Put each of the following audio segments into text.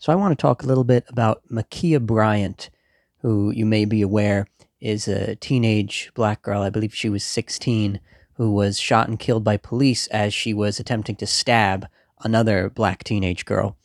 So I want to talk a little bit about Ma'Khia Bryant, who you may be aware is a teenage black girl. I believe she was 16, who was shot and killed by police as she was attempting to stab another black teenage girl.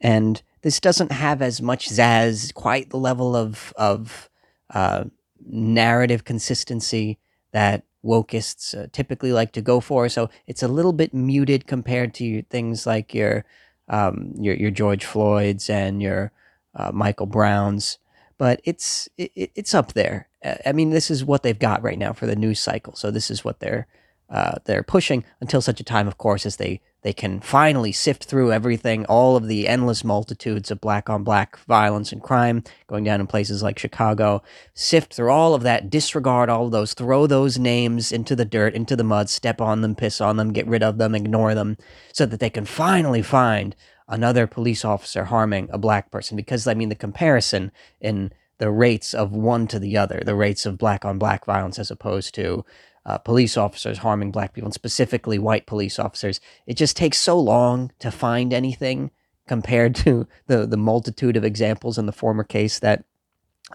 And this doesn't have as much zazz, quite the level of of uh, narrative consistency that wokeists uh, typically like to go for. So it's a little bit muted compared to things like your um, your your George Floyd's and your uh, Michael Browns, but it's it, it's up there. I mean, this is what they've got right now for the news cycle. So this is what they're uh, they're pushing until such a time, of course, as they they can finally sift through everything, all of the endless multitudes of black on black violence and crime going down in places like Chicago, sift through all of that, disregard all of those, throw those names into the dirt, into the mud, step on them, piss on them, get rid of them, ignore them, so that they can finally find another police officer harming a black person. Because, I mean, the comparison in the rates of one to the other, the rates of black on black violence as opposed to uh, police officers harming black people, and specifically white police officers. It just takes so long to find anything compared to the the multitude of examples in the former case that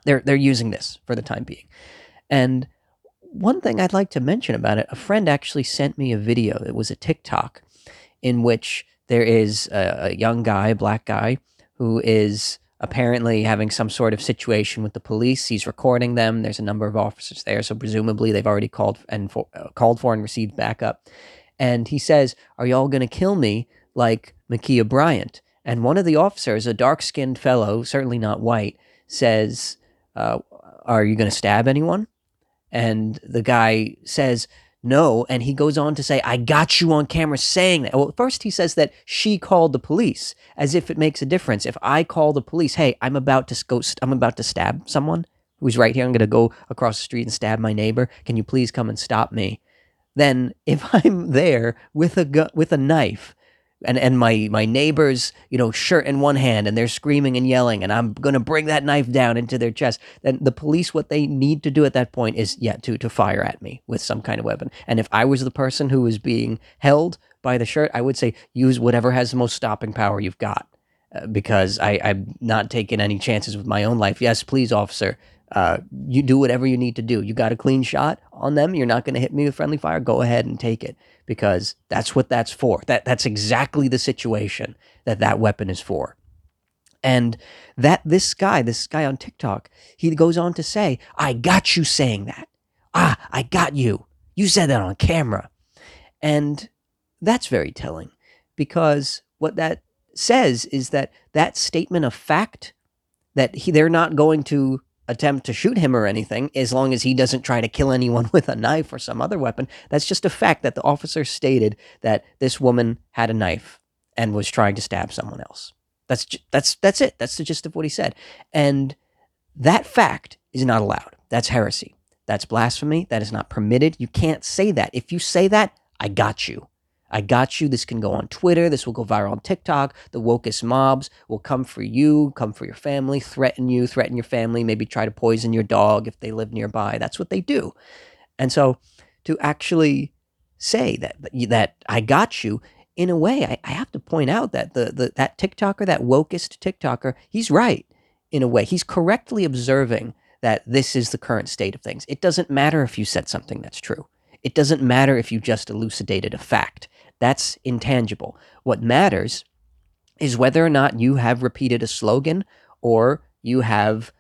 they're they're using this for the time being. And one thing I'd like to mention about it, a friend actually sent me a video. It was a TikTok in which there is a, a young guy, black guy, who is apparently having some sort of situation with the police. He's recording them. There's a number of officers there, so presumably they've already called and for, uh, called for and received backup. And he says, "Are y'all gonna kill me like Ma'Khia Bryant?" And one of the officers, a dark-skinned fellow, certainly not white, says, uh, "Are you gonna stab anyone?" And the guy says, no. And he goes on to say, I got you on camera saying that. Well, first he says that she called the police as if it makes a difference. If I call the police, hey, I'm about to go, I'm about to stab someone who's right here. I'm going to go across the street and stab my neighbor. Can you please come and stop me? Then if I'm there with a gu- with a knife and and my my neighbor's you know shirt in one hand and they're screaming and yelling and I'm going to bring that knife down into their chest. Then the police what they need to do at that point is yeah to to fire at me with some kind of weapon. And if I was the person who was being held by the shirt I would say use whatever has the most stopping power you've got uh, because I I'm not taking any chances with my own life. Yes please officer uh, you do whatever you need to do. You got a clean shot on them. You're not going to hit me with friendly fire. Go ahead and take it because that's what that's for. That that's exactly the situation that that weapon is for. And that this guy, this guy on TikTok, he goes on to say, "I got you saying that. Ah, I got you. You said that on camera." And that's very telling because what that says is that that statement of fact that he, they're not going to attempt to shoot him or anything as long as he doesn't try to kill anyone with a knife or some other weapon. That's just a fact that the officer stated that this woman had a knife and was trying to stab someone else. That's that's that's it. That's the gist of what he said. And that fact is not allowed. That's heresy. That's blasphemy. That is not permitted. You can't say that. If you say that, I got you. I got you. This can go on Twitter. This will go viral on TikTok. The wokest mobs will come for you, come for your family, threaten you, threaten your family, maybe try to poison your dog if they live nearby. That's what they do. And so to actually say that that I got you, in a way, I, I have to point out that the, the that TikToker, that wokest TikToker, he's right in a way. He's correctly observing that this is the current state of things. It doesn't matter if you said something that's true. It doesn't matter if you just elucidated a fact. That's intangible. What matters is whether or not you have repeated a slogan or you have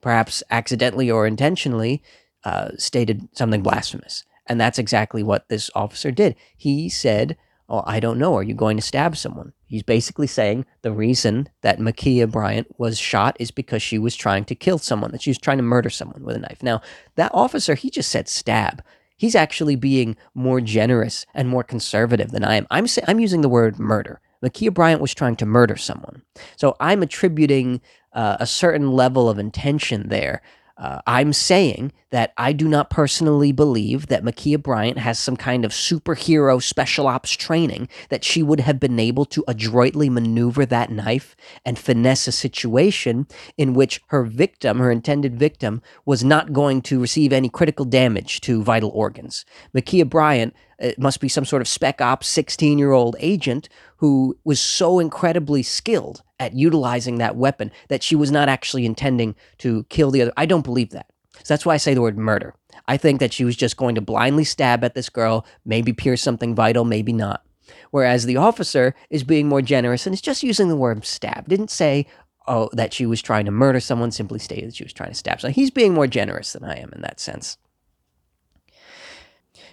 perhaps accidentally or intentionally uh, stated something blasphemous. And that's exactly what this officer did. He said, Oh, I don't know. Are you going to stab someone? He's basically saying the reason that Ma'Khia Bryant was shot is because she was trying to kill someone, that she was trying to murder someone with a knife. Now, that officer, he just said stab he's actually being more generous and more conservative than I am. I'm say, I'm using the word murder. Ma'Khia Bryant was trying to murder someone. So I'm attributing uh, a certain level of intention there uh, I'm saying that I do not personally believe that Ma'Khia Bryant has some kind of superhero special ops training that she would have been able to adroitly maneuver that knife and finesse a situation in which her victim, her intended victim, was not going to receive any critical damage to vital organs. Ma'Khia Bryant it must be some sort of spec ops 16 year old agent who was so incredibly skilled at utilizing that weapon, that she was not actually intending to kill the other. I don't believe that. So that's why I say the word murder. I think that she was just going to blindly stab at this girl, maybe pierce something vital, maybe not. Whereas the officer is being more generous and is just using the word stab. Didn't say, oh, that she was trying to murder someone, simply stated that she was trying to stab. So he's being more generous than I am in that sense.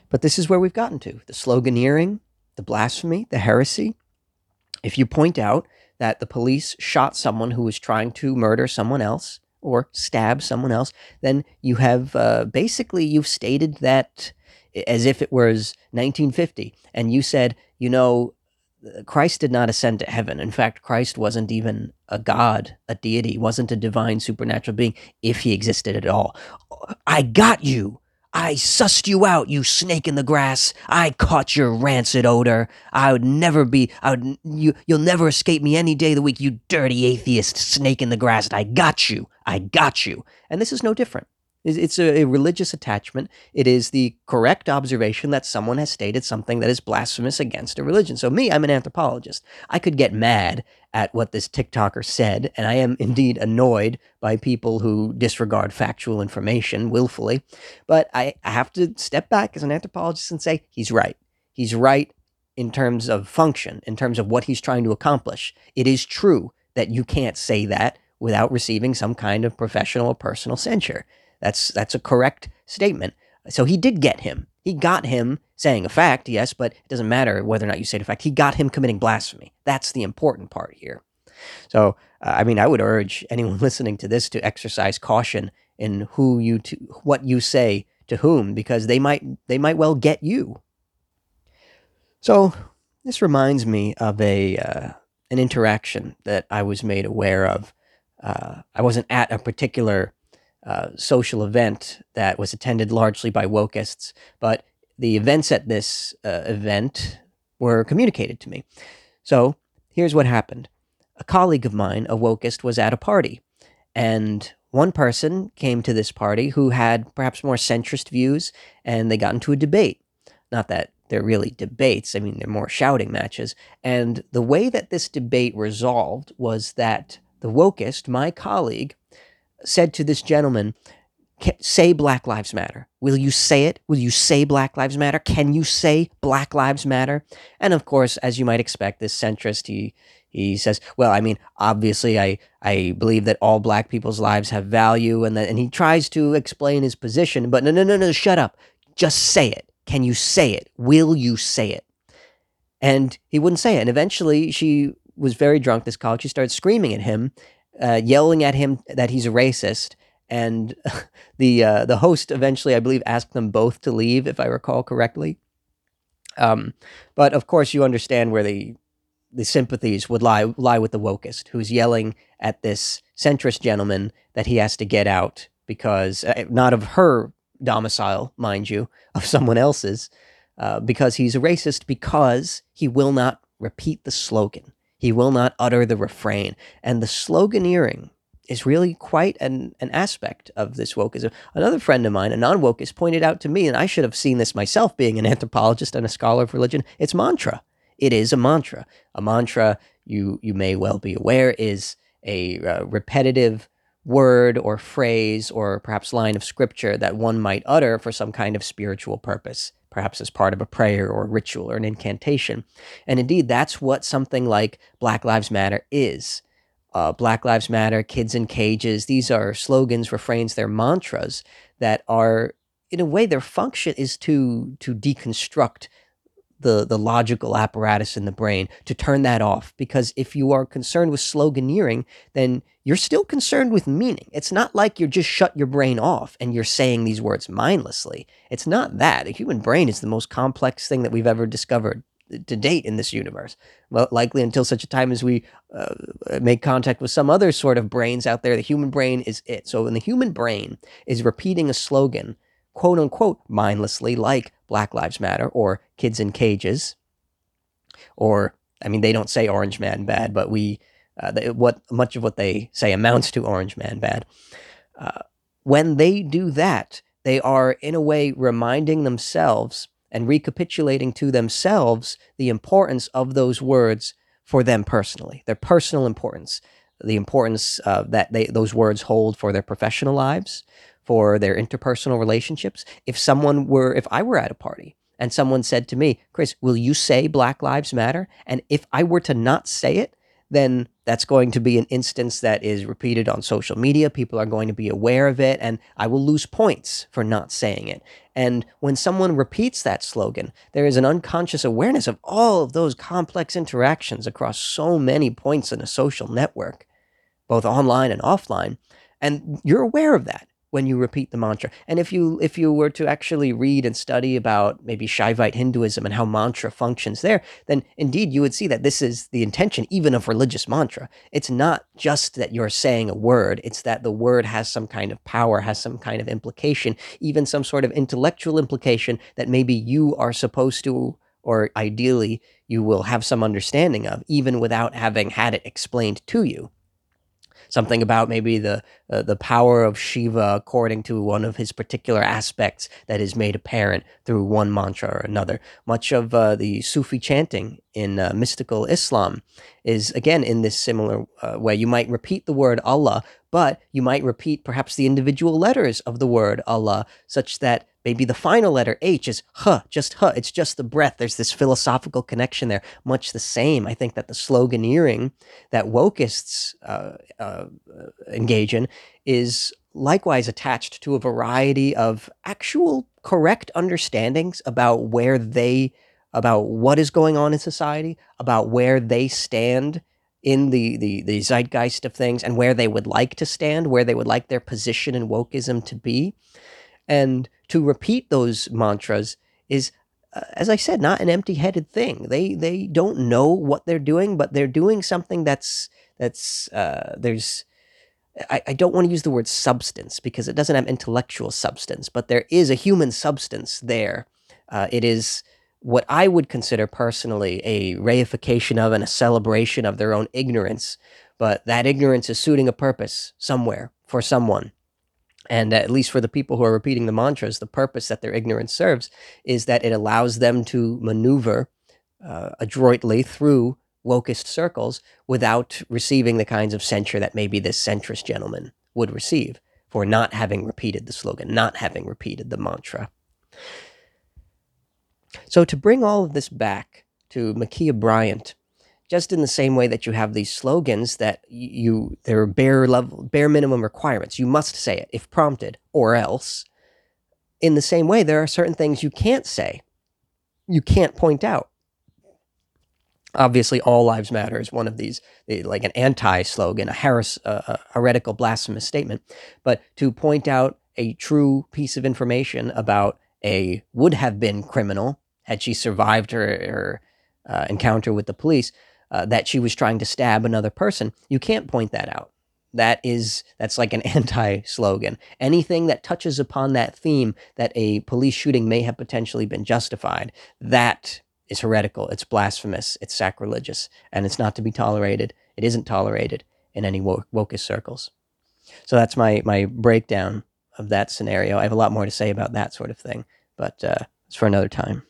But this is where we've gotten to the sloganeering, the blasphemy, the heresy. If you point out that the police shot someone who was trying to murder someone else or stab someone else, then you have uh, basically you've stated that as if it was 1950, and you said, you know, Christ did not ascend to heaven. In fact, Christ wasn't even a god, a deity, wasn't a divine supernatural being if he existed at all. I got you. I sussed you out, you snake in the grass. I caught your rancid odor. I would never be I would you you'll never escape me any day of the week, you dirty atheist snake in the grass. I got you. I got you. And this is no different. It's a, religious attachment. It is the correct observation that someone has stated something that is blasphemous against a religion. So, me, I'm an anthropologist. I could get mad at what this TikToker said, and I am indeed annoyed by people who disregard factual information willfully. But I, I have to step back as an anthropologist and say he's right. He's right in terms of function, in terms of what he's trying to accomplish. It is true that you can't say that without receiving some kind of professional or personal censure. That's that's a correct statement. So he did get him. He got him saying a fact, yes, but it doesn't matter whether or not you say the fact. He got him committing blasphemy. That's the important part here. So, uh, I mean, I would urge anyone listening to this to exercise caution in who you to what you say to whom, because they might they might well get you. So, this reminds me of a uh, an interaction that I was made aware of. Uh, I wasn't at a particular uh, social event that was attended largely by wokeists, but the events at this uh, event were communicated to me. So here's what happened. A colleague of mine, a wokeist, was at a party, and one person came to this party who had perhaps more centrist views, and they got into a debate. Not that they're really debates, I mean, they're more shouting matches. And the way that this debate resolved was that the wokeist, my colleague, said to this gentleman, say Black Lives Matter. Will you say it? Will you say Black Lives Matter? Can you say Black Lives Matter? And of course, as you might expect, this centrist, he he says, well, I mean, obviously, I, I believe that all black people's lives have value, and that, and he tries to explain his position, but no, no, no, no, shut up. Just say it. Can you say it? Will you say it? And he wouldn't say it. And eventually, she was very drunk, this college. She started screaming at him uh, yelling at him that he's a racist. And the uh, the host eventually, I believe, asked them both to leave, if I recall correctly. Um, but of course, you understand where the the sympathies would lie lie with the wokist, who's yelling at this centrist gentleman that he has to get out because uh, not of her domicile, mind you, of someone else's, uh, because he's a racist because he will not repeat the slogan. He will not utter the refrain. And the sloganeering is really quite an, an aspect of this wokeism. Another friend of mine, a non wokist, pointed out to me, and I should have seen this myself being an anthropologist and a scholar of religion, it's mantra. It is a mantra. A mantra, you, you may well be aware, is a uh, repetitive word or phrase or perhaps line of scripture that one might utter for some kind of spiritual purpose perhaps as part of a prayer or a ritual or an incantation. And indeed, that's what something like Black Lives Matter is. Uh, Black Lives Matter, Kids in Cages, these are slogans, refrains, they're mantras that are, in a way, their function is to, to deconstruct the, the logical apparatus in the brain to turn that off. Because if you are concerned with sloganeering, then you're still concerned with meaning. It's not like you're just shut your brain off and you're saying these words mindlessly. It's not that. A human brain is the most complex thing that we've ever discovered to date in this universe. Well, likely until such a time as we uh, make contact with some other sort of brains out there, the human brain is it. So when the human brain is repeating a slogan, quote unquote, mindlessly, like Black Lives Matter or Kids in Cages, or I mean, they don't say Orange Man bad, but we, uh, they, what much of what they say amounts to Orange Man bad. Uh, when they do that, they are in a way reminding themselves and recapitulating to themselves the importance of those words for them personally, their personal importance, the importance uh, that they those words hold for their professional lives, for their interpersonal relationships. If someone were, if I were at a party and someone said to me, Chris, will you say Black Lives Matter? And if I were to not say it, then that's going to be an instance that is repeated on social media. People are going to be aware of it, and I will lose points for not saying it. And when someone repeats that slogan, there is an unconscious awareness of all of those complex interactions across so many points in a social network, both online and offline. And you're aware of that when you repeat the mantra. And if you if you were to actually read and study about maybe Shaivite Hinduism and how mantra functions there, then indeed you would see that this is the intention even of religious mantra. It's not just that you're saying a word, it's that the word has some kind of power, has some kind of implication, even some sort of intellectual implication that maybe you are supposed to or ideally you will have some understanding of even without having had it explained to you something about maybe the uh, the power of Shiva according to one of his particular aspects that is made apparent through one mantra or another. Much of uh, the Sufi chanting in uh, mystical Islam is again in this similar uh, way. You might repeat the word Allah, but you might repeat perhaps the individual letters of the word Allah, such that maybe the final letter H is huh, just huh. It's just the breath. There's this philosophical connection there. Much the same, I think that the sloganeering that wokeists uh, uh, engage in is likewise attached to a variety of actual correct understandings about where they about what is going on in society, about where they stand in the, the, the zeitgeist of things and where they would like to stand, where they would like their position in wokeism to be. And to repeat those mantras is, uh, as I said, not an empty-headed thing. They they don't know what they're doing, but they're doing something that's that's uh, there's. I, I don't want to use the word substance because it doesn't have intellectual substance, but there is a human substance there. Uh, it is what I would consider personally a reification of and a celebration of their own ignorance, but that ignorance is suiting a purpose somewhere for someone. And at least for the people who are repeating the mantras, the purpose that their ignorance serves is that it allows them to maneuver uh, adroitly through wokeist circles without receiving the kinds of censure that maybe this centrist gentleman would receive for not having repeated the slogan, not having repeated the mantra. So to bring all of this back to Ma'Khia Bryant, just in the same way that you have these slogans that you there are bare level bare minimum requirements. You must say it if prompted or else. In the same way there are certain things you can't say. You can't point out. Obviously all lives matter is one of these eh, like an anti-slogan a, heres, a heretical blasphemous statement. But to point out a true piece of information about a would have been criminal had she survived her, her uh, encounter with the police uh, that she was trying to stab another person, you can't point that out. That is that's like an anti-slogan. Anything that touches upon that theme that a police shooting may have potentially been justified, that is heretical. It's blasphemous. It's sacrilegious, and it's not to be tolerated. It isn't tolerated in any woke circles. So that's my my breakdown of that scenario. I have a lot more to say about that sort of thing, but uh, it's for another time.